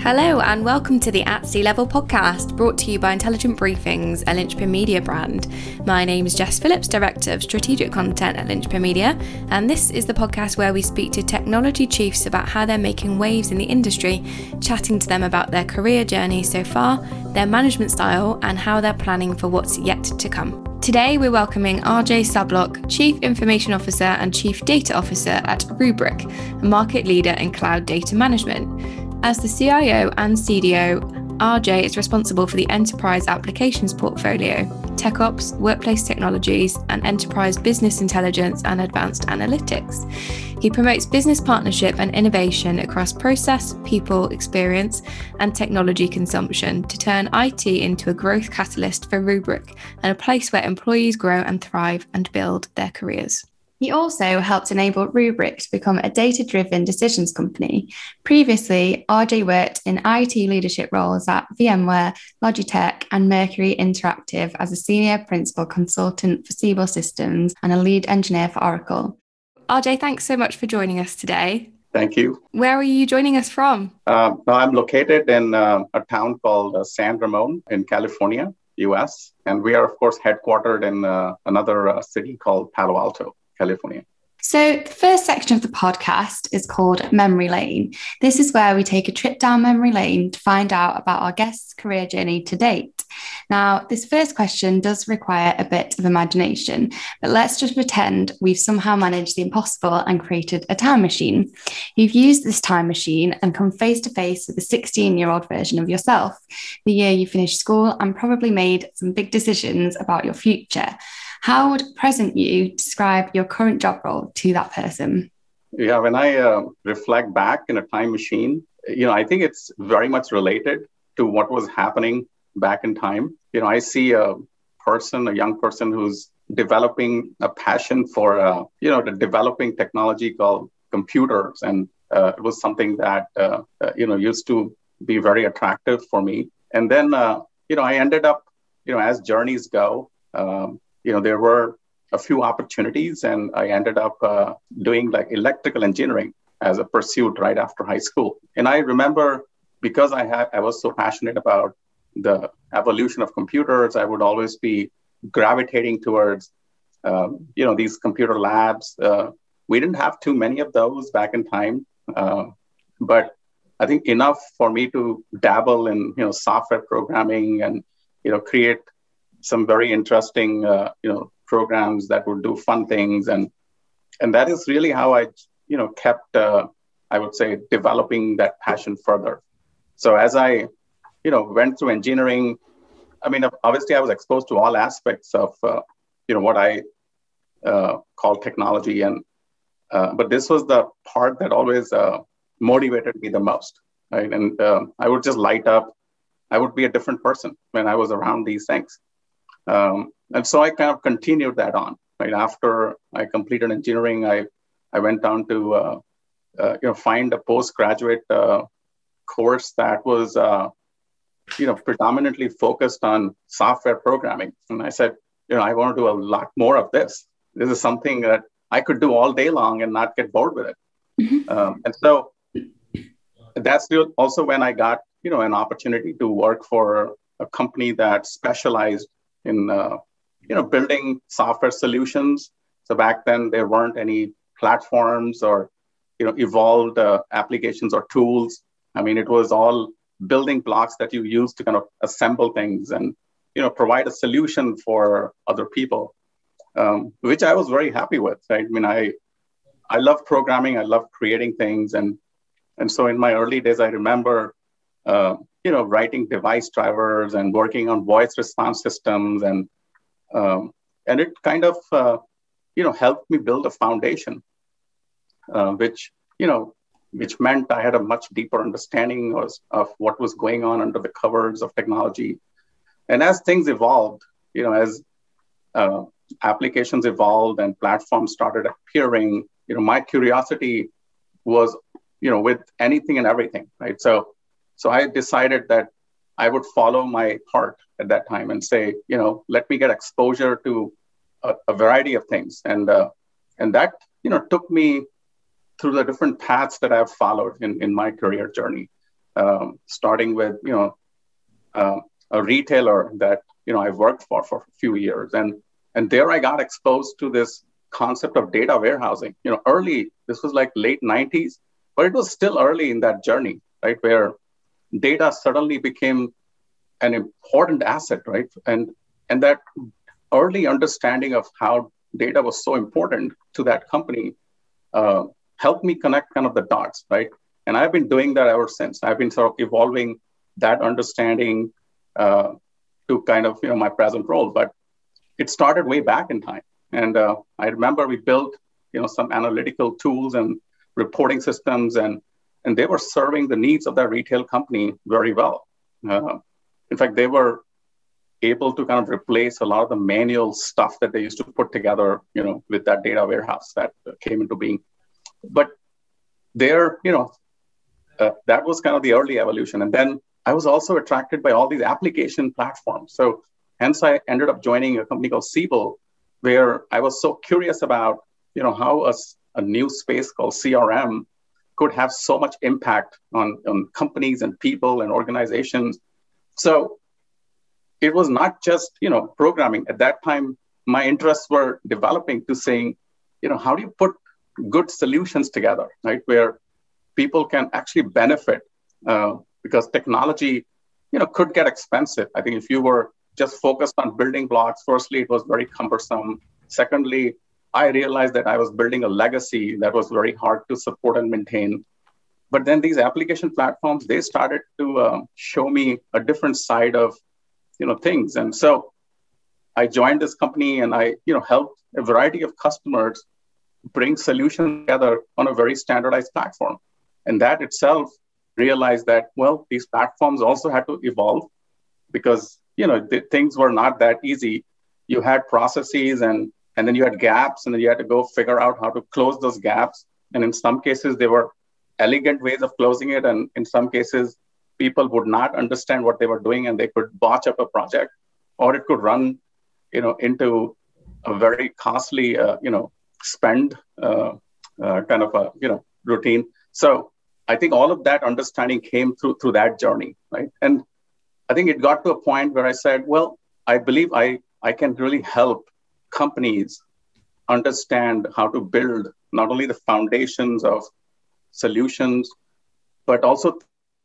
Hello, and welcome to the At C-Level podcast, brought to you by Intelligent Briefings, a Linchpin Media brand. My name is Jess Phillips, Director of Strategic Content at Linchpin Media, and this is the podcast where we speak to technology chiefs about how they're making waves in the industry, chatting to them about their career journey so far, their management style, and how they're planning for what's yet to come. Today, we're welcoming Ajay Sabhlok, Chief Information Officer and Chief Data Officer at Rubrik, a market leader in cloud data management. As the CIO and CDO, Ajay is responsible for the enterprise applications portfolio, TechOps, workplace technologies, and enterprise business intelligence and advanced analytics. He promotes business partnership and innovation across process, people, experience, and technology consumption to turn IT into a growth catalyst for Rubrik and a place where employees grow and thrive and build their careers. He also helped enable Rubrik to become a data driven decisions company. Previously, Ajay worked in IT leadership roles at VMware, Logitech, and Mercury Interactive as a senior principal consultant for Siebel Systems and a lead engineer for Oracle. Ajay, thanks so much for joining us today. Thank you. Where are you joining us from? Uh, I'm located in uh, a town called uh, San Ramon in California, US. And we are, of course, headquartered in uh, another uh, city called Palo Alto. California. So, the first section of the podcast is called Memory Lane. This is where we take a trip down memory lane to find out about our guest's career journey to date. Now, this first question does require a bit of imagination, but let's just pretend we've somehow managed the impossible and created a time machine. You've used this time machine and come face to face with a 16 year old version of yourself, the year you finished school and probably made some big decisions about your future. How would present you describe your current job role to that person? Yeah, when I uh, reflect back in a time machine, you know, I think it's very much related to what was happening back in time. You know, I see a person, a young person who's developing a passion for, uh, you know, the developing technology called computers. And uh, it was something that, uh, uh you know, used to be very attractive for me. And then, uh, you know, I ended up, you know, as journeys go, um, you know, there were a few opportunities, and I ended up uh, doing like electrical engineering as a pursuit right after high school. And I remember because I had I was so passionate about the evolution of computers, I would always be gravitating towards um, you know these computer labs. Uh, we didn't have too many of those back in time, uh, but I think enough for me to dabble in you know software programming and you know create some very interesting uh, you know programs that would do fun things and and that is really how I you know kept uh, I would say developing that passion further. So as I you know went through engineering, I mean obviously I was exposed to all aspects of uh, you know what I uh, call technology and uh, but this was the part that always uh, motivated me the most right and I would just light up I would be a different person when I was around these things. Um, and so I kind of continued that on. Right after I completed engineering, I I went down to uh, uh, you know find a postgraduate uh, course that was uh, you know predominantly focused on software programming, and I said, you know, I want to do a lot more of this. This is something that I could do all day long and not get bored with it. Mm-hmm. Um, and so that's also when I got you know an opportunity to work for a company that specialized in uh, you know building software solutions. So back then there weren't any platforms or you know evolved uh, applications or tools. I mean, it was all building blocks that you use to kind of assemble things and you know provide a solution for other people, um, which I was very happy with. Right? I mean, I I love programming. I love creating things, and and so in my early days, I remember uh, you know, writing device drivers and working on voice response systems, and um, and it kind of uh, you know helped me build a foundation, uh, which you know which meant I had a much deeper understanding of, of what was going on under the covers of technology. And as things evolved, you know, as uh, applications evolved and platforms started appearing, you know, my curiosity was, you know, with anything and everything, right? So so I decided that I would follow my heart at that time and say, you know, let me get exposure to a, a variety of things, and uh, and that you know took me through the different paths that I've followed in in my career journey. um, starting with you know uh, a retailer that you know I worked for for a few years, and and there I got exposed to this concept of data warehousing. You know, early this was like late '90s, but it was still early in that journey, right? Where data suddenly became an important asset, right? And and that early understanding of how data was so important to that company uh, helped me connect kind of the dots, right? And I've been doing that ever since. I've been sort of evolving that understanding uh, to kind of you know my present role. But it started way back in time, and uh, I remember we built you know some analytical tools and reporting systems, and and they were serving the needs of that retail company very well. Uh, in fact, they were able to kind of replace a lot of the manual stuff that they used to put together, you know, with that data warehouse that came into being. But there, you know, uh, that was kind of the early evolution. And then I was also attracted by all these application platforms. So hence I ended up joining a company called Siebel, where I was so curious about, you know, how a, a new space called CRM could have so much impact on, on companies and people and organizations. So it was not just you know programming. At that time my interests were developing to saying you know how do you put good solutions together right? Where people can actually benefit uh, because technology you know could get expensive. I think if you were just focused on building blocks firstly it was very cumbersome. Secondly i realized that i was building a legacy that was very hard to support and maintain. But then these application platforms they started to uh, show me a different side of you know things. And so i joined this company and i you know helped a variety of customers bring solutions together on a very standardized platform. And that itself realized that well these platforms also had to evolve because you know th- things were not that easy. You had processes and and then you had gaps and then you had to go figure out how to close those gaps. And in some cases they were elegant ways of closing it and in some cases people would not understand what they were doing and they could botch up a project or it could run you know into a very costly uh, you know spend uh, uh, kind of a you know routine. So i think all of that understanding came through through that journey right? And i think it got to a point where i said well i believe i i can really help companies understand how to build not only the foundations of solutions but also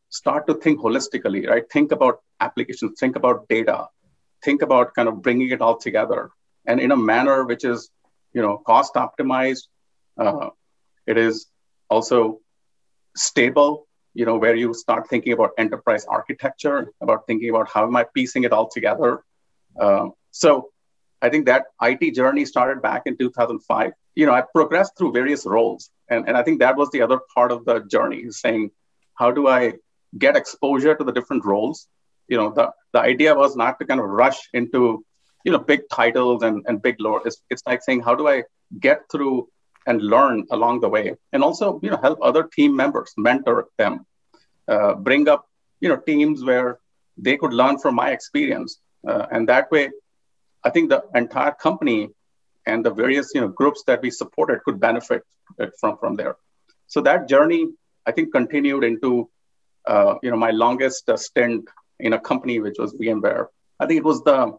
start to think holistically, right? Think about applications, think about data, think about kind of bringing it all together, and in a manner which is, you know, cost optimized. Uh, it is also stable, you know, where you start thinking about enterprise architecture, about thinking about how am I piecing it all together. Uh, so I think that IT journey started back in 2005. You know, I progressed through various roles. And, and I think that was the other part of the journey, saying, how do I get exposure to the different roles. You know, the, the idea was not to kind of rush into, you know, big titles and, and big lore. It's, it's like saying, how do I get through and learn along the way? And also, you know, help other team members, mentor them, uh, bring up, you know, teams where they could learn from my experience. Uh, and that way, I think the entire company and the various you know groups that we supported could benefit from from there. So that journey, I think, continued into uh, you know, my longest uh, stint in a company, which was VMware. I think it was the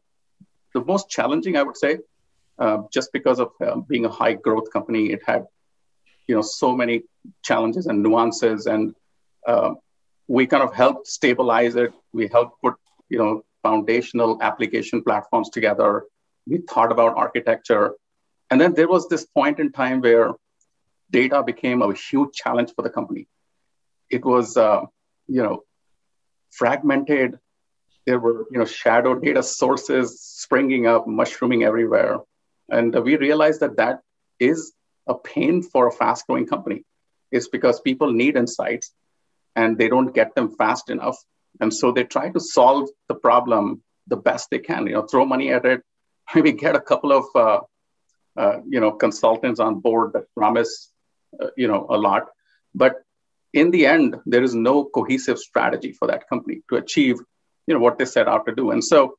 the most challenging, I would say, uh, just because of uh, being a high growth company. It had, you know, so many challenges and nuances, and uh, we kind of helped stabilize it. We helped put, you know, foundational application platforms together. We thought about architecture, and then there was this point in time where data became a huge challenge for the company. It was uh, you know, fragmented. There were, you know, shadow data sources springing up, mushrooming everywhere. And we realized that that is a pain for a fast growing company. It's because people need insights and they don't get them fast enough. And so they try to solve the problem the best they can, you know, throw money at it, maybe get a couple of, uh, uh, you know, consultants on board that promise, uh, you know, a lot. But in the end, there is no cohesive strategy for that company to achieve, you know, what they set out to do. And so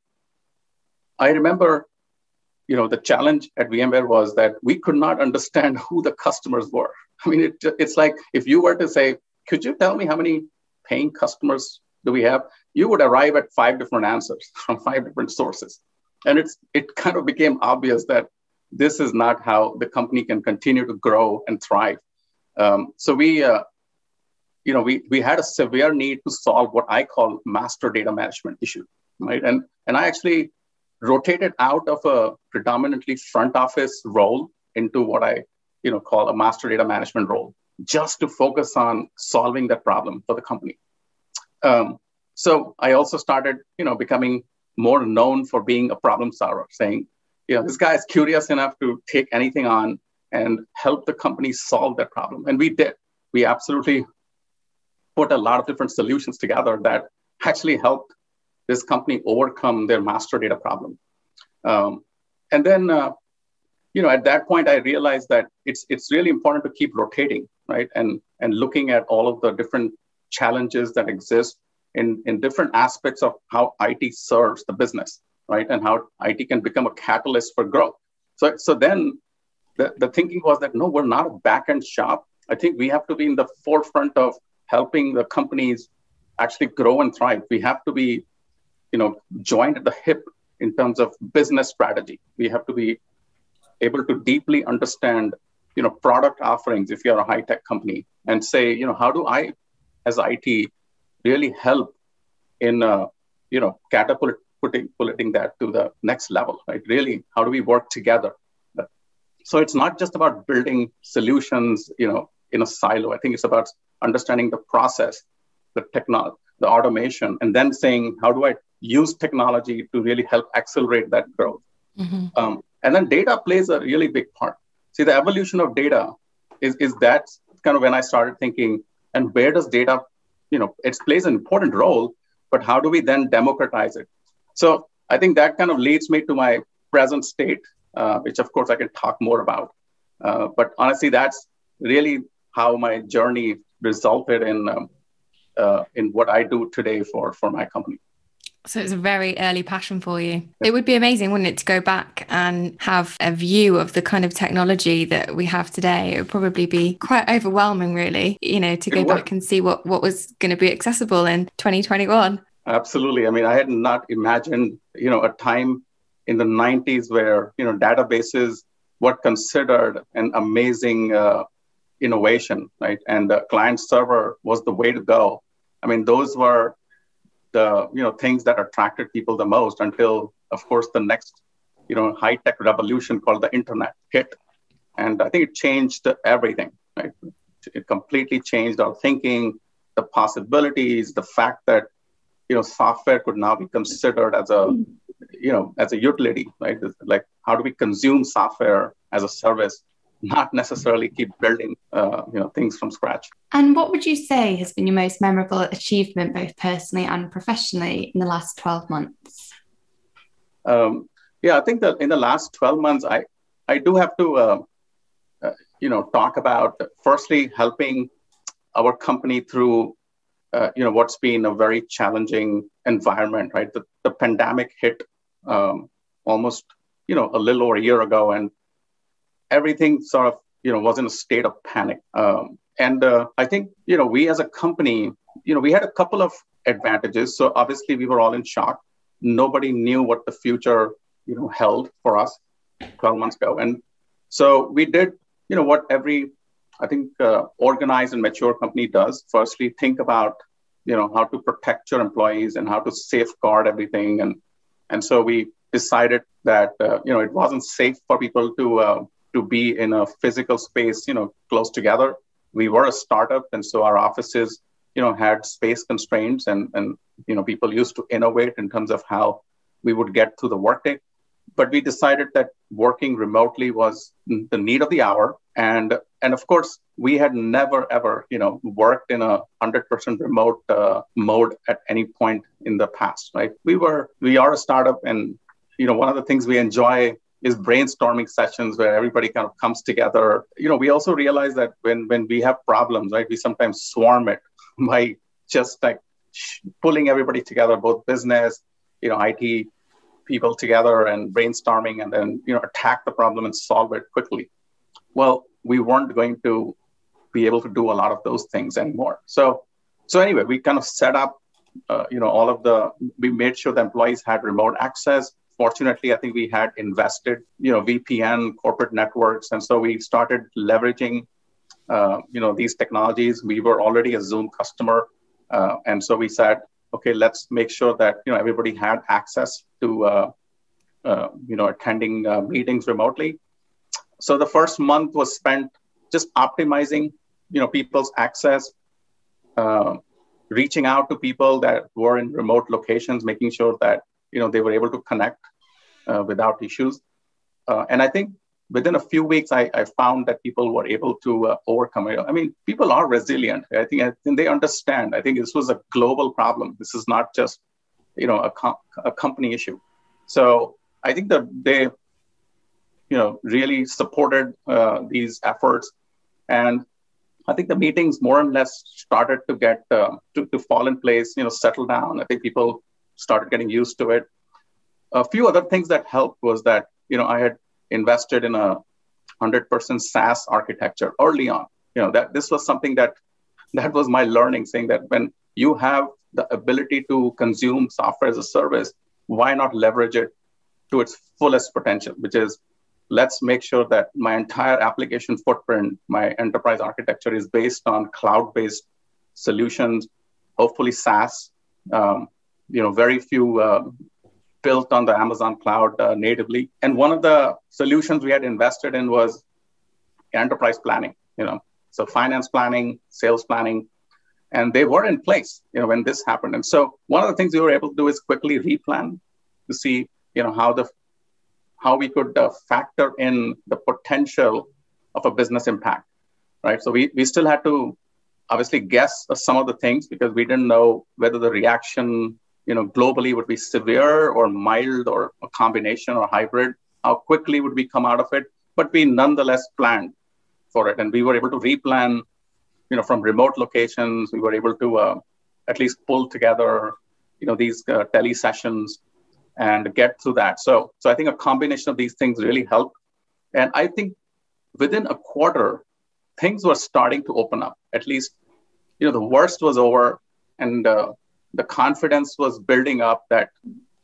I remember, you know, the challenge at VMware was that we could not understand who the customers were. I mean, it, it's like if you were to say, could you tell me how many paying customers do we have? You would arrive at five different answers from five different sources. And it's it kind of became obvious that this is not how the company can continue to grow and thrive. Um, so we, uh, you know, we we had a severe need to solve what I call master data management issue, right? And and I actually rotated out of a predominantly front office role into what I, you know, call a master data management role, just to focus on solving that problem for the company. Um, so I also started, you know, becoming more known for being a problem solver, saying, you know, this guy is curious enough to take anything on and help the company solve that problem. And we did. We absolutely put a lot of different solutions together that actually helped this company overcome their master data problem. Um, and then, uh, you know, at that point, I realized that it's it's really important to keep rotating, right, and and looking at all of the different challenges that exist in in different aspects of how IT serves the business, right, and how IT can become a catalyst for growth. So so then, the the thinking was that no, we're not a back end shop. I think we have to be in the forefront of helping the companies actually grow and thrive. We have to be you know, joined at the hip in terms of business strategy. We have to be able to deeply understand, you know, product offerings if you're a high tech company and say, you know, how do I, as IT, really help in, uh, you know, catapult putting, putting that to the next level, right? Really, how do we work together? So it's not just about building solutions, you know, in a silo. I think it's about understanding the process, the technology, the automation, and then saying, how do I use technology to really help accelerate that growth. Mm-hmm. Um, and then data plays a really big part. See, the evolution of data is, is that kind of when I started thinking, and where does data, you know, it plays an important role, but how do we then democratize it? So I think that kind of leads me to my present state, uh, which of course I can talk more about. Uh, but honestly, that's really how my journey resulted in um, uh, in what I do today for for my company. So it's a very early passion for you. It would be amazing, wouldn't it, to go back and have a view of the kind of technology that we have today. It would probably be quite overwhelming, really, you know, to go back and see what, what was going to be accessible in 2021. Absolutely. I mean, I had not imagined, you know, a time in the 90s where, you know, databases were considered an amazing uh, innovation, right? And the client server was the way to go. I mean, those were the you know things that attracted people the most until of course the next you know high tech revolution called the internet hit. And i think it changed everything right? It completely changed our thinking the possibilities the fact that you know software could now be considered as a you know as a utility right? Like how do we consume software as a service not necessarily keep building uh, you know things from scratch. And what would you say has been your most memorable achievement, both personally and professionally, in the last twelve months? Um, yeah, I think that in the last twelve months, I I do have to uh, uh, you know talk about firstly helping our company through uh, you know what's been a very challenging environment, right? The, the pandemic hit um, almost you know a little over a year ago, and everything sort of you know was in a state of panic. Um, and uh, I think you know we as a company, you know, we had a couple of advantages. So obviously we were all in shock. Nobody knew what the future you know held for us 12 months ago, and so we did you know what every I think uh, organized and mature company does. Firstly, think about you know how to protect your employees and how to safeguard everything, and and so we decided that uh, you know it wasn't safe for people to uh, to be in a physical space, you know, close together. We were a startup, and so our offices, you know, had space constraints, and and you know, people used to innovate in terms of how we would get through the workday. But we decided that working remotely was the need of the hour, and and of course, we had never ever, you know, worked in a hundred percent remote uh, mode at any point in the past, right? We were we are a startup, and you know, one of the things we enjoy is brainstorming sessions where everybody kind of comes together. You know, we also realize that when when we have problems, right, we sometimes swarm it by just like pulling everybody together, both business, you know, IT people together and brainstorming and then, you know, attack the problem and solve it quickly. Well, we weren't going to be able to do a lot of those things anymore. So so anyway, we kind of set up, uh, you know, all of the. We made sure the employees had remote access. Fortunately, I think we had invested, you know, VPN, corporate networks, and so we started leveraging, uh, you know, these technologies. We were already a Zoom customer, uh, and so we said, okay, let's make sure that you know everybody had access to, uh, uh, you know, attending uh, meetings remotely. So the first month was spent just optimizing, you know, people's access uh, reaching out to people that were in remote locations, making sure that you know they were able to connect uh, without issues. Uh, and I think within a few weeks, I, I found that people were able to uh, overcome it. I mean, people are resilient. I think, I think they understand. I think this was a global problem. This is not just you know a, com- a company issue. So I think that they you know really supported uh, these efforts and I think the meetings more and less started to get uh, to, to fall in place, you know, settle down. I think people started getting used to it. A few other things that helped was that, you know, I had invested in a 100% SaaS architecture early on. You know, that this was something that that was my learning, saying that when you have the ability to consume software as a service, why not leverage it to its fullest potential, which is let's make sure that my entire application footprint, my enterprise architecture is based on cloud-based solutions, hopefully SaaS. Um, you know, very few uh, built on the Amazon cloud uh, natively. And one of the solutions we had invested in was enterprise planning. You know, so finance planning, sales planning, and they were in place. You know, when this happened. And so one of the things we were able to do is quickly replan to see you know how the how we could uh, factor in the potential of a business impact, right? So we, we still had to obviously guess some of the things because we didn't know whether the reaction, you know, globally would be severe or mild or a combination or hybrid. How quickly would we come out of it? But we nonetheless planned for it, and we were able to replan, you know, from remote locations. We were able to uh, at least pull together, you know, these uh, tele sessions and get through that. So, so I think a combination of these things really helped. And I think within a quarter, things were starting to open up. At least, you know, the worst was over, and uh, the confidence was building up that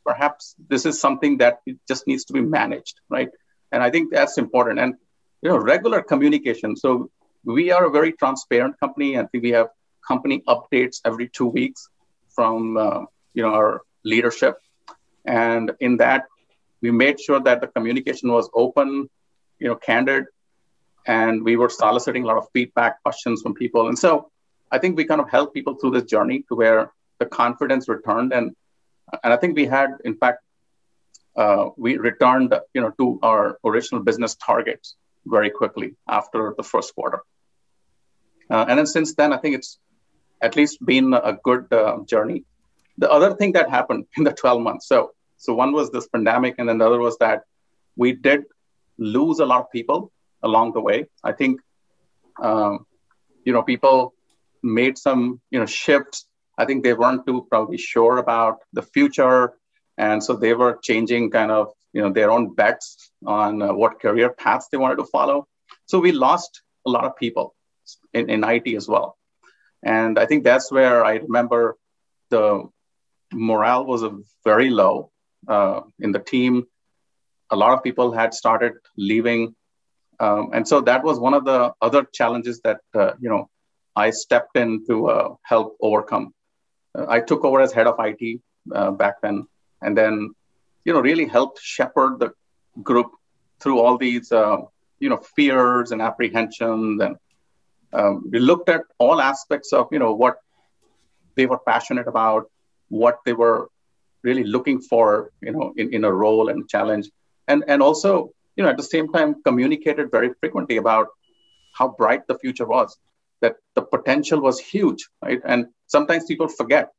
perhaps this is something that just needs to be managed, right? And I think that's important. And you know, regular communication. So we are a very transparent company. I think we have company updates every two weeks from uh, you know our leadership and in that, we made sure that the communication was open, you know, candid, and we were soliciting a lot of feedback questions from people. And so I think we kind of helped people through this journey to where the confidence returned. And and I think we had, in fact, uh, we returned, you know, to our original business targets very quickly after the first quarter. Uh, and then since then, I think it's at least been a good uh, journey the other thing that happened in the 12 months so so one was this pandemic and then the other was that we did lose a lot of people along the way i think um, you know people made some you know shifts i think they weren't too probably sure about the future and so they were changing kind of you know their own bets on uh, what career paths they wanted to follow so we lost a lot of people in, in it as well and i think that's where i remember the morale was very low uh, in the team. A lot of people had started leaving, um, and so that was one of the other challenges that uh, you know I stepped in to uh, help overcome. I took over as head of IT uh, back then, and then you know really helped shepherd the group through all these uh, you know fears and apprehensions, and um, we looked at all aspects of you know what they were passionate about what they were really looking for, you know, in, in a role and challenge. And, and also, you know, at the same time, communicated very frequently about how bright the future was, that the potential was huge, right? And sometimes people forget,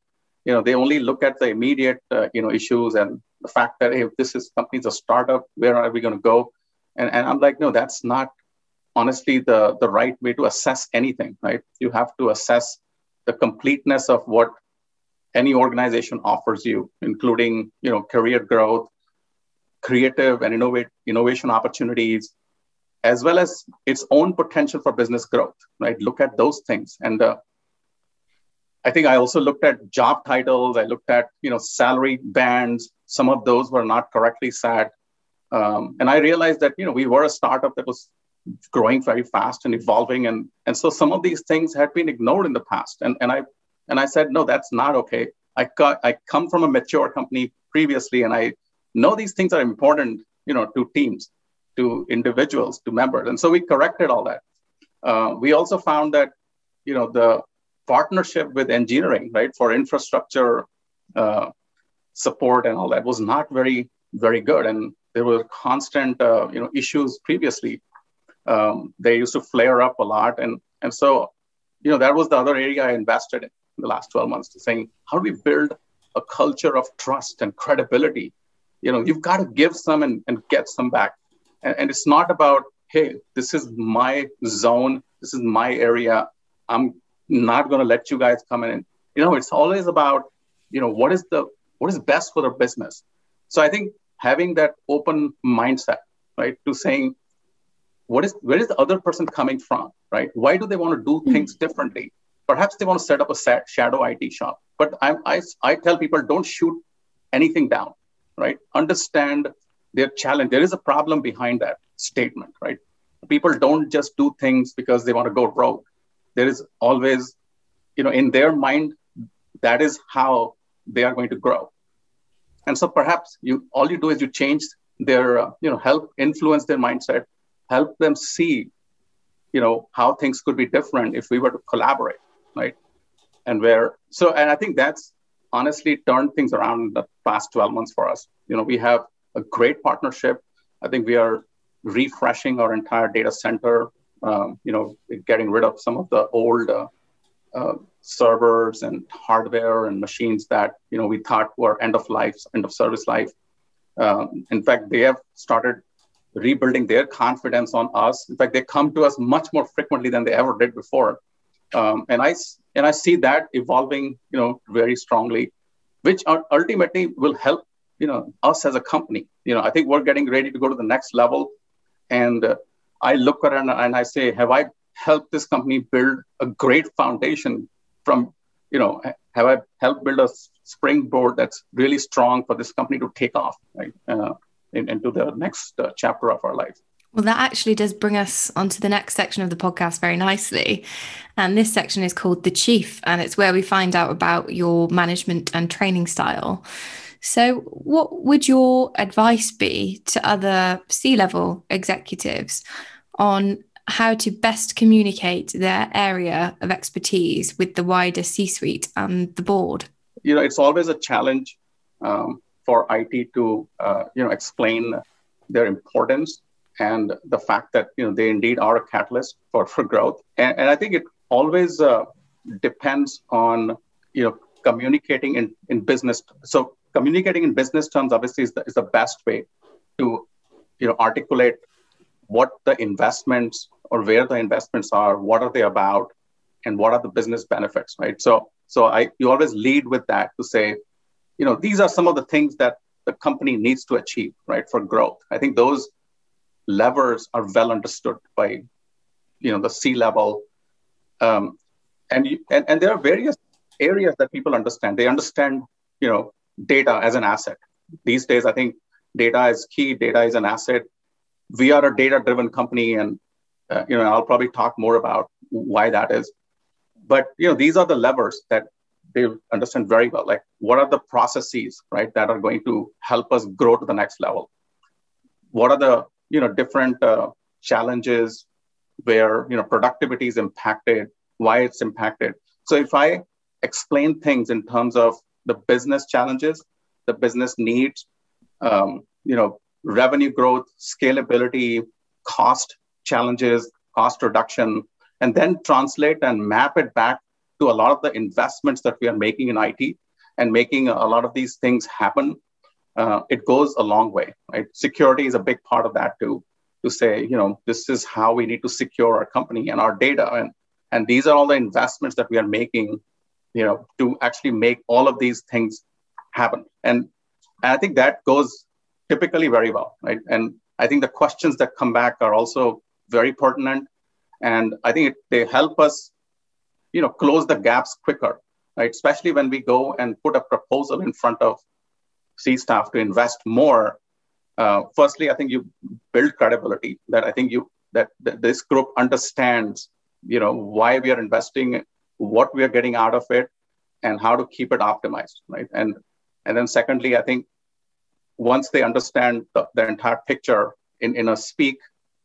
you know, they only look at the immediate, uh, you know, issues and the fact that, hey, if this is company's a startup, where are we going to go? And, and I'm like, no, that's not honestly the, the right way to assess anything, right? You have to assess the completeness of what any organization offers you, including you know career growth, creative and innovate innovation opportunities, as well as its own potential for business growth. Right? Look at those things, and uh, I think I also looked at job titles. I looked at you know salary bands. Some of those were not correctly set, um, and I realized that you know we were a startup that was growing very fast and evolving, and and so some of these things had been ignored in the past. And and I and I said no, that's not okay. I got I come from a mature company previously, and I know these things are important, you know, to teams, to individuals, to members, and so we corrected all that. Uh, we also found that you know the partnership with engineering, right, for infrastructure uh, support and all that was not very, very good. And there were constant, uh, you know, issues previously. Um, they used to flare up a lot. And, and so, you know, that was the other area I invested in, the last 12 months to saying, how do we build a culture of trust and credibility? You know, you've got to give some and, and get some back. And, and it's not about, hey, this is my zone, this is my area. I'm not going to let you guys come in. You know, it's always about, you know, what is the what is best for the business. So I think having that open mindset, right, to saying what is where is the other person coming from, right? Why do they want to do mm-hmm. things differently? Perhaps they want to set up a shadow IT shop. But I, I, I tell people don't shoot anything down, right? Understand their challenge. There is a problem behind that statement, right? People don't just do things because they want to go rogue there is always, you know, in their mind, that is how they are going to grow. And so perhaps you all you do is you change their, uh, you know, help influence their mindset, help them see, you know, how things could be different if we were to collaborate, right? And where so, and I think that's honestly turned things around in the past 12 months for us. You know, we have a great partnership. I think we are refreshing our entire data center um, you know, getting rid of some of the old uh, uh, servers and hardware and machines that you know we thought were end of life, end of service life. Um, in fact, they have started rebuilding their confidence on us. In fact, they come to us much more frequently than they ever did before, um, and I and I see that evolving, you know, very strongly, which ultimately will help you know us as a company. You know, I think we're getting ready to go to the next level, and uh, I look around and I say, have I helped this company build a great foundation from, you know, have I helped build a springboard that's really strong for this company to take off right, uh, into the next uh, chapter of our life? Well, that actually does bring us onto the next section of the podcast very nicely. And this section is called The Chief, and it's where we find out about your management and training style. So, what would your advice be to other C level executives on how to best communicate their area of expertise with the wider C suite and the board? You know, it's always a challenge um, for IT to, uh, you know, explain their importance and the fact that, you know, they indeed are a catalyst for, for growth. And, and I think it always uh, depends on, you know, communicating in, in business. So communicating in business terms obviously is the, is the best way to, you know, articulate what the investments or where the investments are, what are they about, and what are the business benefits, right? So, so I you always lead with that to say, you know, these are some of the things that the company needs to achieve, right, for growth. I think those levers are well understood by, you know, the C level, um, and, you, and and there are various areas that people understand. They understand, you know, data as an asset. These days, I think data is key. Data is an asset we are a data driven company and uh, you know i'll probably talk more about why that is but you know these are the levers that they understand very well like what are the processes right that are going to help us grow to the next level what are the you know different uh, challenges where you know productivity is impacted why it's impacted so if i explain things in terms of the business challenges the business needs um, you know revenue growth, scalability, cost challenges, cost reduction, and then translate and map it back to a lot of the investments that we are making in IT and making a lot of these things happen, uh, it goes a long way. Right? Security is a big part of that too. To say, you know, this is how we need to secure our company and our data, and and these are all the investments that we are making, you know, to actually make all of these things happen. And, and I think that goes typically very well, right? And I think the questions that come back are also very pertinent, and I think it, they help us, you know, close the gaps quicker right? Especially when we go and put a proposal in front of C staff to invest more. Uh, firstly, I think you build credibility that I think you that, that this group understands, you know, why we are investing, what we are getting out of it, and how to keep it optimized, right? And and then secondly, I think once they understand the, the entire picture in, in a speak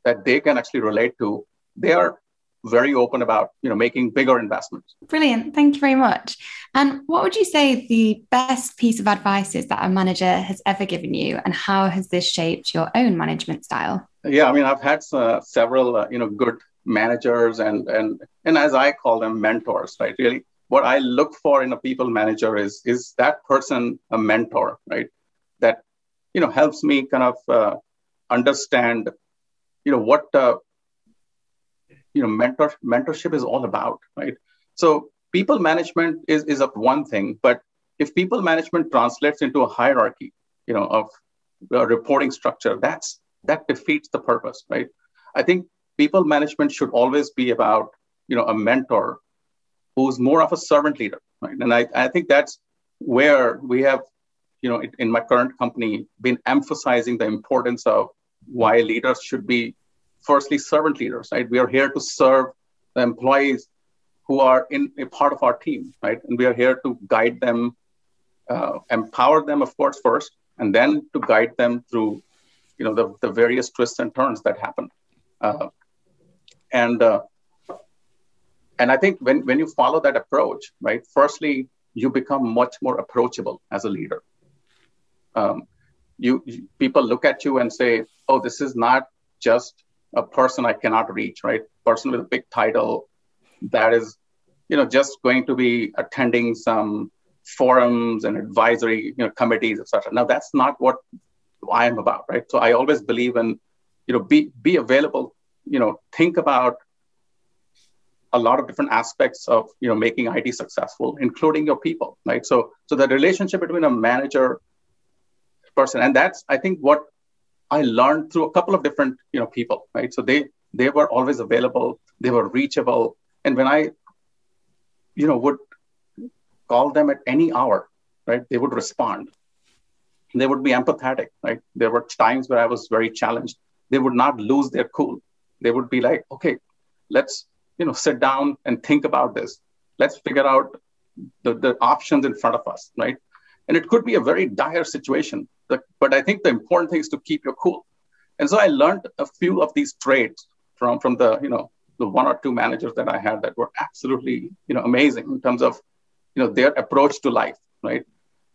that they can actually relate to, they are very open about you know making bigger investments. Brilliant. Thank you very much. And what would you say the best piece of advice is that a manager has ever given you and how has this shaped your own management style? Yeah i mean i've had uh, several uh, you know good managers and and and as i call them mentors right? Really what i look for in a people manager is is that person a mentor right? That you know helps me kind of uh, understand you know what uh, you know mentor mentorship is all about right? So people management is is of one thing but if people management translates into a hierarchy you know of a reporting structure that's that defeats the purpose right? I think people management should always be about you know a mentor who's more of a servant leader right and i, I think that's where we have you know in my current company been emphasizing the importance of why leaders should be firstly servant leaders, right? We are here to serve the employees who are in a part of our team, right? And we are here to guide them, uh, empower them, of course, first, and then to guide them through, you know, the, the various twists and turns that happen. Uh, and uh, and I think when when you follow that approach, right? Firstly, you become much more approachable as a leader. Um, you, you people look at you and say, "Oh, this is not just a person I cannot reach, right? Person with a big title that is, you know, just going to be attending some forums and advisory, you know, committees, etc. Now that's not what I am about, right? So I always believe in, you know, be be available, you know, think about a lot of different aspects of you know making IT successful, including your people, right? So so the relationship between a manager person, and that's I think what I learned through a couple of different, you know, people, right? So they they were always available, they were reachable, and when I, you know, would call them at any hour, right, they would respond. They would be empathetic, right? There were times where I was very challenged. They would not lose their cool. They would be like, okay, let's, you know, sit down and think about this. Let's figure out the, the options in front of us, right? And it could be a very dire situation. But, I think the important thing is to keep your cool. And so I learned a few of these traits from, from the, you know, the one or two managers that I had that were absolutely, you know, amazing in terms of, you know, their approach to life, right?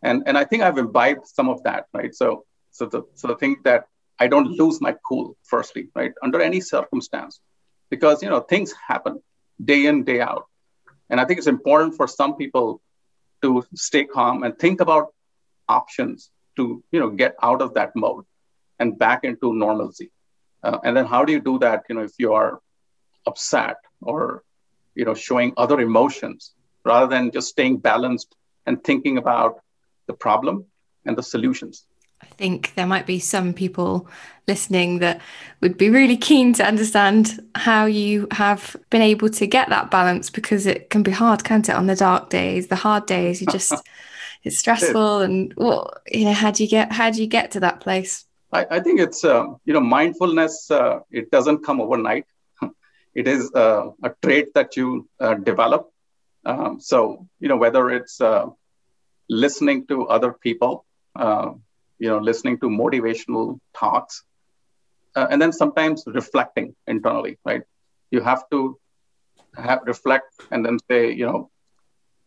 And, and I think I've imbibed some of that, right? So, so the, so the thing that I don't lose my cool, firstly, right? Under any circumstance, because, you know, things happen day in, day out. And I think it's important for some people to stay calm and think about options to you know get out of that mode and back into normalcy uh, and then how do you do that you know if you are upset or you know showing other emotions rather than just staying balanced and thinking about the problem and the solutions think there might be some people listening that would be really keen to understand how you have been able to get that balance because it can be hard, can't it? On the dark days, the hard days, you just it's stressful. And what you know, how do you get how do you get to that place? I, I think it's uh, you know mindfulness. Uh, it doesn't come overnight. it is uh, a trait that you uh, develop. Um, so you know whether it's uh, listening to other people uh, you know listening to motivational talks uh, and then sometimes reflecting internally right? You have to have reflect and then say you know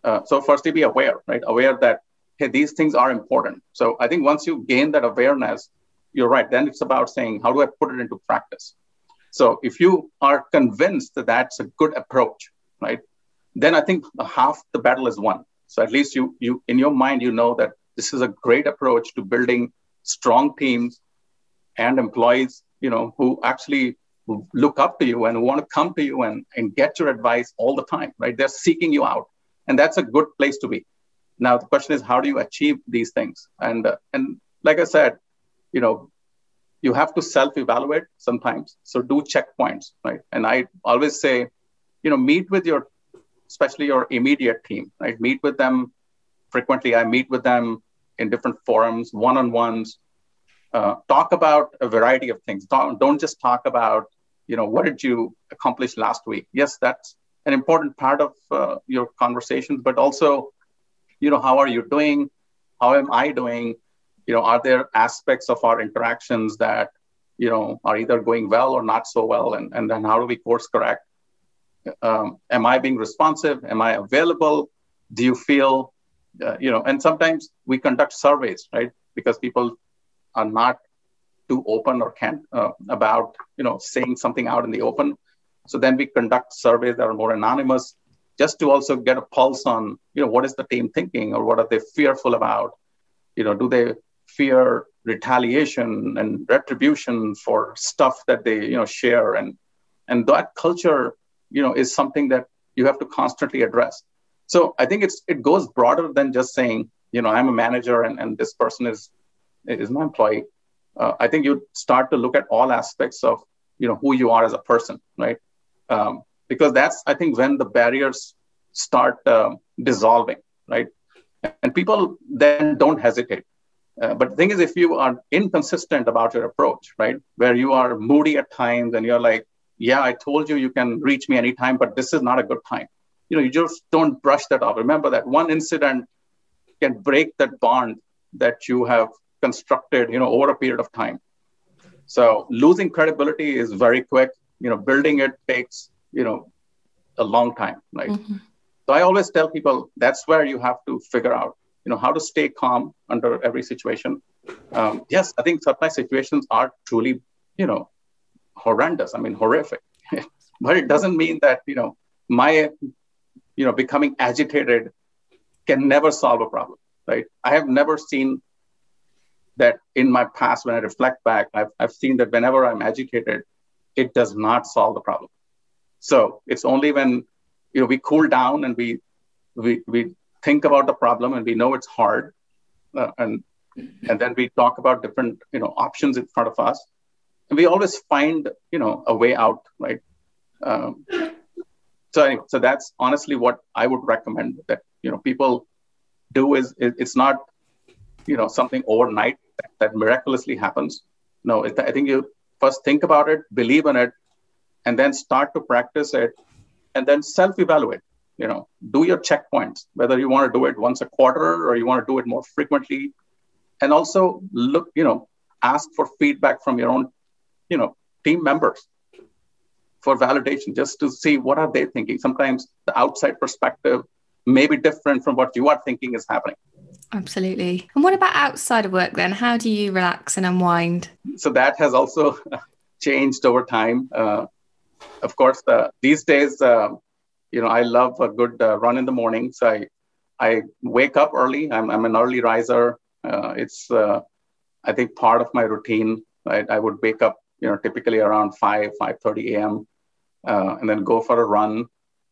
uh, so firstly be aware right? Aware that hey these things are important. So i think once you gain that awareness you're right. Then it's about saying how do i put it into practice? So if you are convinced that that's a good approach right? Then i think half the battle is won. So at least you you in your mind you know that this is a great approach to building strong teams and employees, you know, who actually look up to you and want to come to you and, and get your advice all the time, right? They're seeking you out. And that's a good place to be. Now, the question is, how do you achieve these things? And, uh, and like I said, you know, you have to self-evaluate sometimes. So do checkpoints, right? And I always say, you know, meet with your especially your immediate team, right? Meet with them frequently. I meet with them in different forums, one on ones. Uh, talk about a variety of things. Don't, don't just talk about, you know, what did you accomplish last week? Yes, that's an important part of uh, your conversations, but also, you know, how are you doing? How am I doing? You know, are there aspects of our interactions that, you know, are either going well or not so well? And, and then how do we course correct? Um, am I being responsive? Am I available? Do you feel, uh, you know, and sometimes we conduct surveys, right? Because people are not too open or can't uh, about, you know, saying something out in the open. So then we conduct surveys that are more anonymous just to also get a pulse on, you know, what is the team thinking or what are they fearful about? You know, do they fear retaliation and retribution for stuff that they, you know, share and and that culture, you know, is something that you have to constantly address. So I think it's it goes broader than just saying, you know, I'm a manager and, and this person is is my employee. Uh, I think you start to look at all aspects of you know who you are as a person, right? um, because that's I think when the barriers start uh, dissolving, right? And people then don't hesitate. Uh, but the thing is, if you are inconsistent about your approach, right, where you are moody at times and you're like, yeah, I told you you can reach me anytime, but this is not a good time. You know, you just don't brush that off. Remember that one incident can break that bond that you have constructed, you know, over a period of time. So losing credibility is very quick you know building it takes you know a long time right mm-hmm. so i always tell people that's where you have to figure out you know how to stay calm under every situation um, yes i think certain situations are truly you know horrendous i mean horrific but it doesn't mean that you know my you know becoming agitated can never solve a problem right i have never seen that in my past when i reflect back i've, I've seen that whenever i'm agitated it does not solve the problem. So it's only when you know we cool down and we we we think about the problem and we know it's hard, uh, and and then we talk about different you know options in front of us, and we always find you know a way out, right? Um, so anyway, so that's honestly what I would recommend that you know people do is it's not you know something overnight that, that miraculously happens. No, it, I think you first think about it, believe in it, and then start to practice it, and then self-evaluate. You know, do your checkpoints, whether you want to do it once a quarter or you want to do it more frequently, and also look, you know, ask for feedback from your own, you know, team members for validation, just to see what are they thinking. Sometimes the outside perspective may be different from what you are thinking is happening. Absolutely. And what about outside of work then? How do you relax and unwind? So that has also changed over time. Uh, of course, uh, these days, uh, you know, I love a good uh, run in the morning. So I, I wake up early. I'm, I'm an early riser. Uh, it's, uh, I think, part of my routine. I, I would wake up, you know, typically around 5, 5.30 a.m. and then go for a run.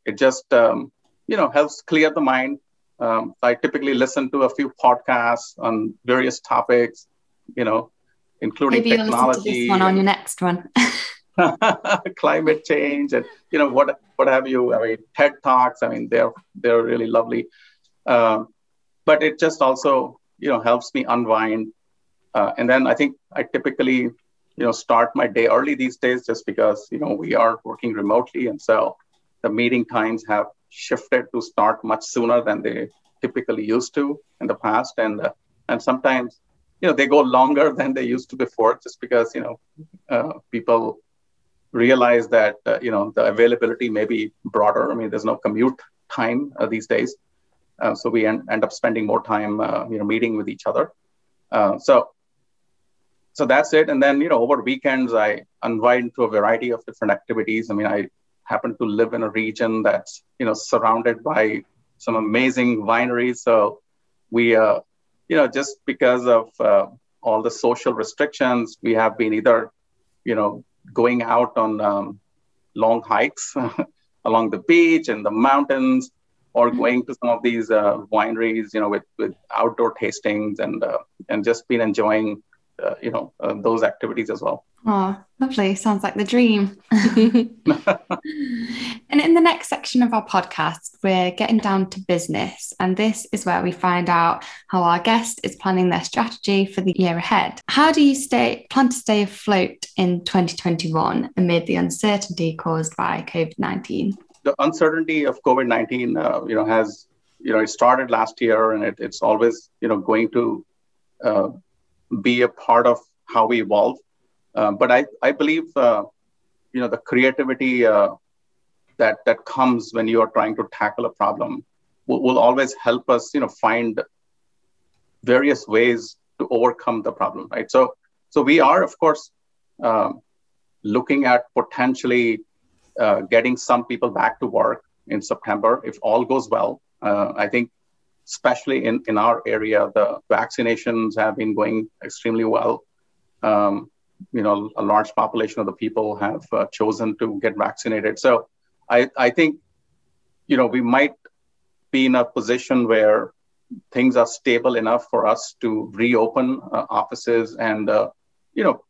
It just, um, you know, helps clear the mind um, I typically listen to a few podcasts on various topics, you know, including Maybe technology. Maybe this one on your next one. climate change and you know what what have you i mean ted talks i mean they're they're really lovely um, but it just also you know helps me unwind uh, and then i think i typically you know start my day early these days just because you know we are working remotely and so the meeting times have shifted to start much sooner than they typically used to in the past, and uh, and sometimes you know they go longer than they used to before, just because you know uh, people realize that uh, you know the availability may be broader. I mean, there's no commute time uh, these days, uh, so we end, end up spending more time uh, you know meeting with each other. so so that's it. And then you know over weekends I unwind to a variety of different activities. I mean, I happen to live in a region that's you know surrounded by some amazing wineries. So we, uh, you know, just because of uh, all the social restrictions, we have been either, you know, going out on um, long hikes along the beach and the mountains, or mm-hmm. going to some of these uh, wineries, you know, with with outdoor tastings and uh, and just been enjoying, uh, you know, uh, those activities as well. Oh, lovely. Sounds like the dream. And in the next section of our podcast, we're getting down to business. And this is where we find out how our guest is planning their strategy for the year ahead. How do you stay plan to stay afloat in 2021 amid the uncertainty caused by COVID-19? The uncertainty of COVID-19, uh, you know, has, you know, it started last year and it, it's always, you know, going to uh, be a part of how we evolve. Uh, but I, I believe, uh, you know, the creativity uh, that that comes when you are trying to tackle a problem will, will always help us you know find various ways to overcome the problem right so so we are of course um, looking at potentially uh, getting some people back to work in september if all goes well uh, i think especially in, in our area the vaccinations have been going extremely well um, you know a large population of the people have uh, chosen to get vaccinated so I, I think, you know, we might be in a position where things are stable enough for us to reopen uh, offices and, uh, you know,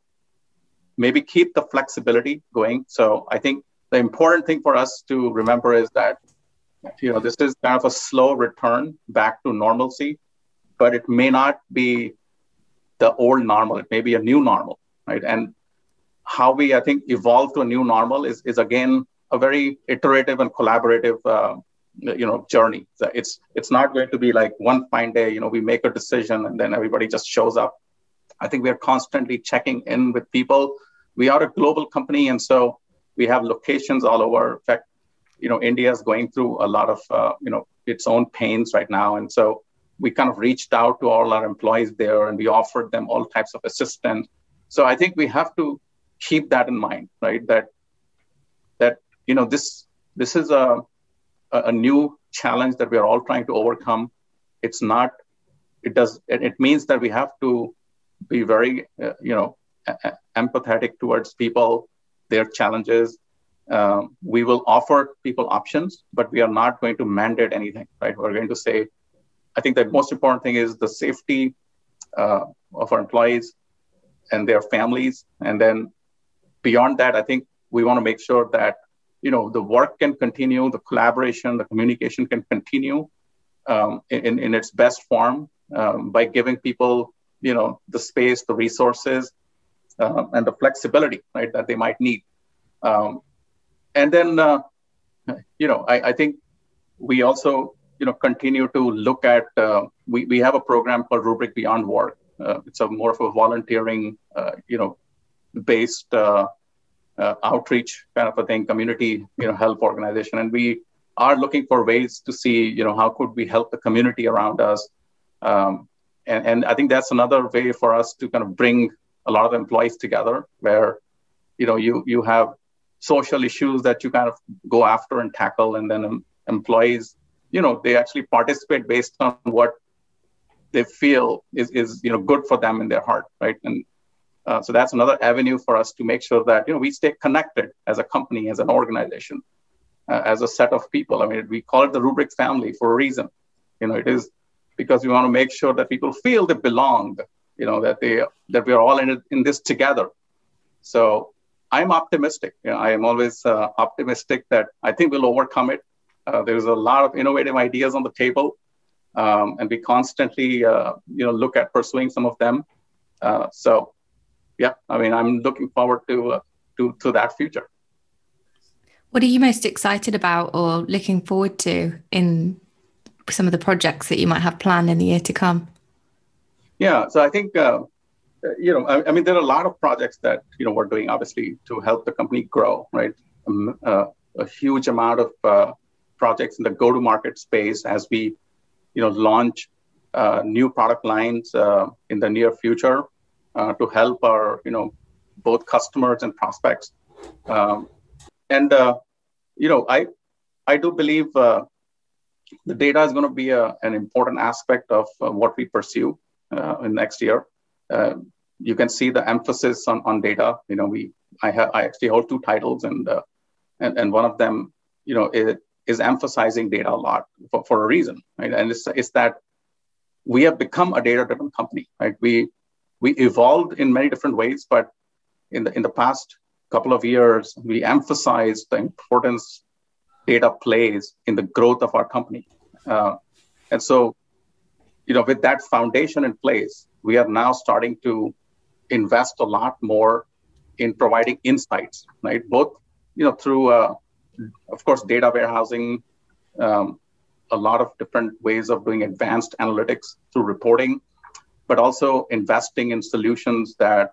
maybe keep the flexibility going. So I think the important thing for us to remember is that, you know, this is kind of a slow return back to normalcy, but it may not be the old normal. It may be a new normal, right? And how we, I think, evolve to a new normal is, is again a very iterative and collaborative uh, you know journey so it's it's not going to be like one fine day you know we make a decision and then everybody just shows up i think we are constantly checking in with people we are a global company and so we have locations all over in fact you know india is going through a lot of uh, you know its own pains right now. And so we kind of reached out to all our employees there and we offered them all types of assistance. So i think we have to keep that in mind right? That that you know this this is a a new challenge that we are all trying to overcome. It's not it does it means that we have to be very uh, you know empathetic towards people their challenges um, we will offer people options but we are not going to mandate anything right? We're going to say i think the most important thing is the safety uh, of our employees and their families. And then beyond that i think we want to make sure that you know the work can continue the collaboration the communication can continue um, in, in its best form um, by giving people you know the space the resources uh, and the flexibility right that they might need. Um, and then uh, you know I, I, think we also you know continue to look at uh, we, we have a program called Rubrik beyond work. Uh, it's a more of a volunteering uh, you know based uh, uh, outreach kind of a thing, community, you know, help organization, and we are looking for ways to see, you know, how could we help the community around us, um, and and I think that's another way for us to kind of bring a lot of employees together, where, you know, you you have social issues that you kind of go after and tackle, and then um, employees, you know, they actually participate based on what they feel is is you know good for them in their heart, right? And uh, so that's another avenue for us to make sure that you know we stay connected as a company, as an organization, uh, as a set of people. I mean, we call it the Rubrik family for a reason. You know, it is because we want to make sure that people feel they belong. You know, that they that we are all in it, in this together. So I'm optimistic. You know, I am always uh, optimistic that I think we'll overcome it. Uh, there's a lot of innovative ideas on the table, um, and we constantly, uh, you know, look at pursuing some of them. Uh, so yeah, I mean, I'm looking forward to uh, to to that future. What are you most excited about or looking forward to in some of the projects that you might have planned in the year to come? Yeah, so I think uh, you know, I, I, mean, there are a lot of projects that you know we're doing, obviously, to help the company grow, right? Um, uh, a huge amount of uh, projects in the go-to-market space as we, you know, launch uh, new product lines uh, in the near future uh, to help our you know both customers and prospects. Um, and uh, you know, I I do believe the data is going to be a, an important aspect of what we pursue in next year. You can see the emphasis on, on data. You know, we I have I actually hold two titles, and and and one of them, you know, is emphasizing data a lot for, for a reason, right? And it's it's that we have become a data-driven company, right? We we evolved in many different ways, but in the in the past couple of years, we emphasized the importance data plays in the growth of our company. Uh, and so, you know, with that foundation in place, we are now starting to invest a lot more in providing insights, right? Both, you know, through, uh, of course, data warehousing, um, a lot of different ways of doing advanced analytics through reporting, but also investing in solutions that,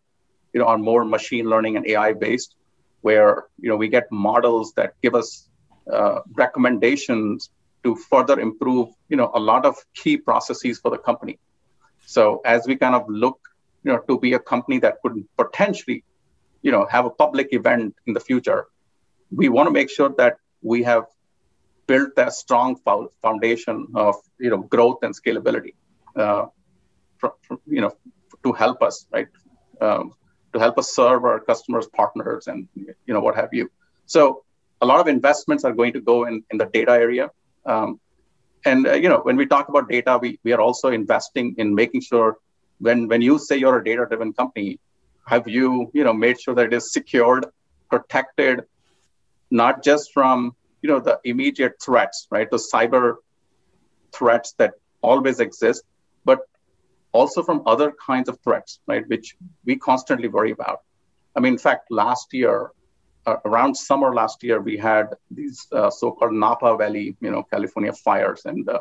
you know, are more machine learning and AI based, where you know we get models that give us uh, recommendations to further improve, you know, a lot of key processes for the company. So as we kind of look, you know, to be a company that could potentially, you know, have a public event in the future, we want to make sure that we have built that strong foundation of, you know, growth and scalability, uh, for, you know, to help us, right, um, to help us serve our customers, partners, and you know, what have you. So a lot of investments are going to go in, in the data area. Um, and uh, you know, when we talk about data, we, we are also investing in making sure when when you say you're a data-driven company, have you you know made sure that it is secured, protected, not just from you know the immediate threats, right? The cyber threats that always exist, but also from other kinds of threats, right? Which we constantly worry about. I mean, in fact, last year uh, around summer last year, we had these uh, so-called Napa Valley, you know, California fires, and uh,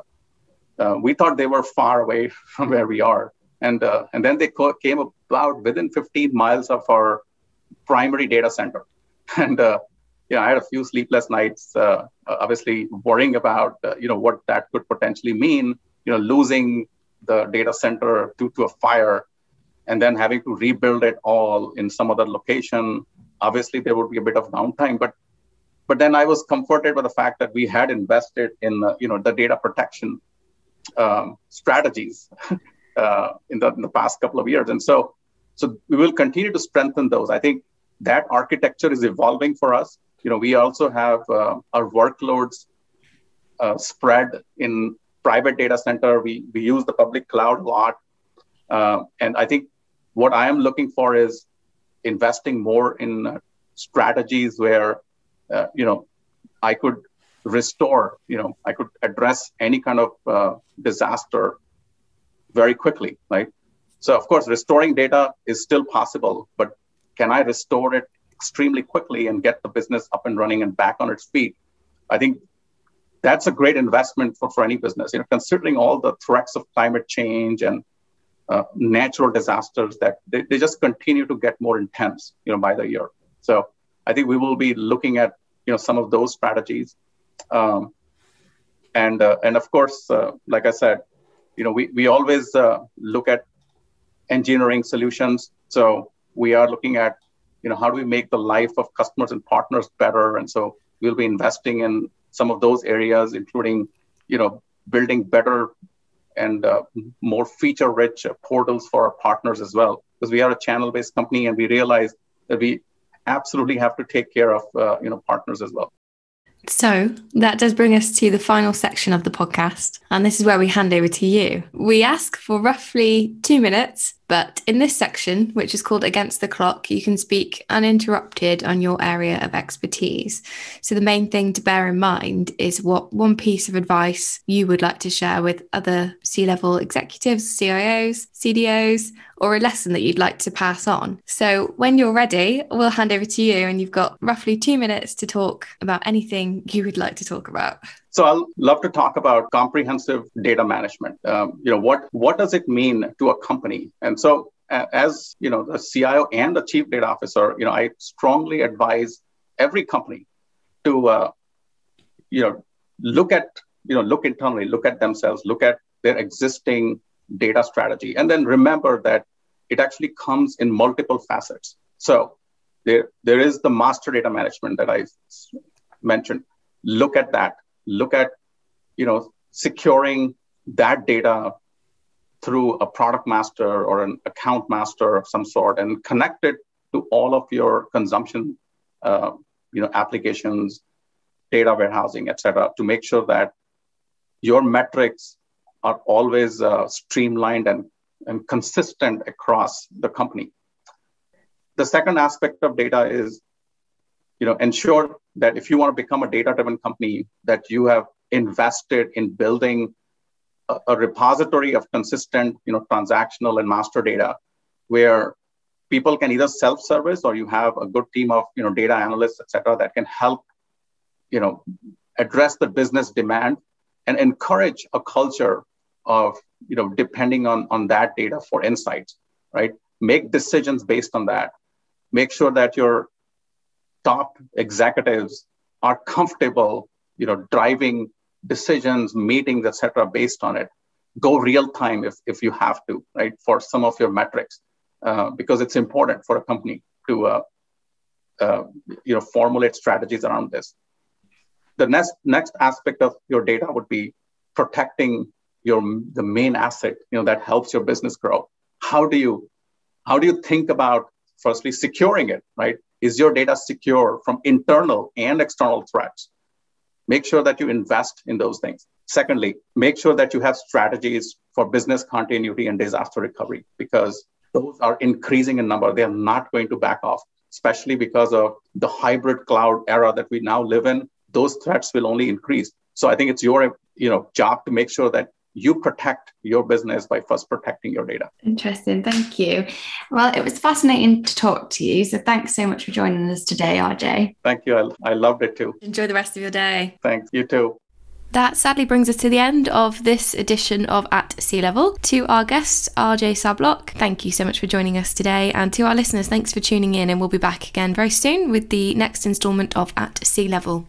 uh we thought they were far away from where we are, and uh, and then they co- came about within 15 miles of our primary data center, and uh, you know, I had a few sleepless nights, obviously worrying about you know what that could potentially mean, you know, losing the data center due to a fire, and then having to rebuild it all in some other location. Obviously there would be a bit of downtime but but then i was comforted by the fact that we had invested in uh, you know the data protection um, strategies uh, in, the, in the past couple of years. And so so we will continue to strengthen those. I think that architecture is evolving for us. You know we also have uh, our workloads uh, spread in private data center. We we use the public cloud a lot. Uh, and i think what i am looking for is investing more in uh, strategies where uh, you know I could restore, you know, I could address any kind of uh, disaster very quickly, right? So of course, restoring data is still possible, but can I restore it extremely quickly and get the business up and running and back on its feet? I think that's a great investment for, for any business. You know, considering all the threats of climate change and uh, natural disasters that they, they just continue to get more intense, you know, by the year. So I think we will be looking at, you know, some of those strategies. Um, and, uh, and of course, uh, like I said, you know, we, we always uh, look at engineering solutions. So we are looking at, you know, how do we make the life of customers and partners better? And so we'll be investing in some of those areas, including, you know, building better and uh, more feature rich portals for our partners as well because we are a channel based company and we realize that we absolutely have to take care of uh, you know partners as well so that does bring us to the final section of the podcast. And this is where we hand over to you. We ask for roughly two minutes, but in this section, which is called Against the Clock, you can speak uninterrupted on your area of expertise. So the main thing to bear in mind is what one piece of advice you would like to share with other C level executives, CIOs, CDOs, or a lesson that you'd like to pass on. So when you're ready, we'll hand over to you, and you've got roughly two minutes to talk about anything you would like to talk about. So I'll love to talk about comprehensive data management. Um, you know, what what does it mean to a company? And so as you know, the CIO and the chief data officer, you know, I strongly advise every company to uh, you know look at you know look internally, look at themselves, look at their existing data strategy, and then remember that it actually comes in multiple facets. So there there is the master data management that I mentioned. Look at that look at you know securing that data through a product master or an account master of some sort and connect it to all of your consumption uh, you know applications data warehousing et cetera to make sure that your metrics are always uh, streamlined and, and consistent across the company. The second aspect of data is you know, ensure that if you want to become a data-driven company, that you have invested in building a, a repository of consistent, you know, transactional and master data, where people can either self-service or you have a good team of, you know, data analysts, et cetera, that can help, you know, address the business demand and encourage a culture of, you know, depending on on that data for insights, right? Make decisions based on that. Make sure that your top executives are comfortable, you know, driving decisions, meetings, etc., based on it. Go real time if if you have to, right, for some of your metrics, uh, because it's important for a company to, uh, uh, you know, formulate strategies around this. The next next aspect of your data would be protecting your the main asset, you know, that helps your business grow. How do you how do you think about firstly securing it, right? Is your data secure from internal and external threats? Make sure that you invest in those things. Secondly, make sure that you have strategies for business continuity and disaster recovery because those are increasing in number. They are not going to back off, especially because of the hybrid cloud era that we now live in. Those threats will only increase. So I think it's your you know job to make sure that you protect your business by first protecting your data. Interesting. Thank you. Well, it was fascinating to talk to you. So thanks so much for joining us today, Ajay. Thank you. I, I loved it too. Enjoy the rest of your day. Thanks. You too. That sadly brings us to the end of this edition of At C-Level. To our guest, Ajay Sabhlok, thank you so much for joining us today. And to our listeners, thanks for tuning in. And we'll be back again very soon with the next instalment of At C-Level.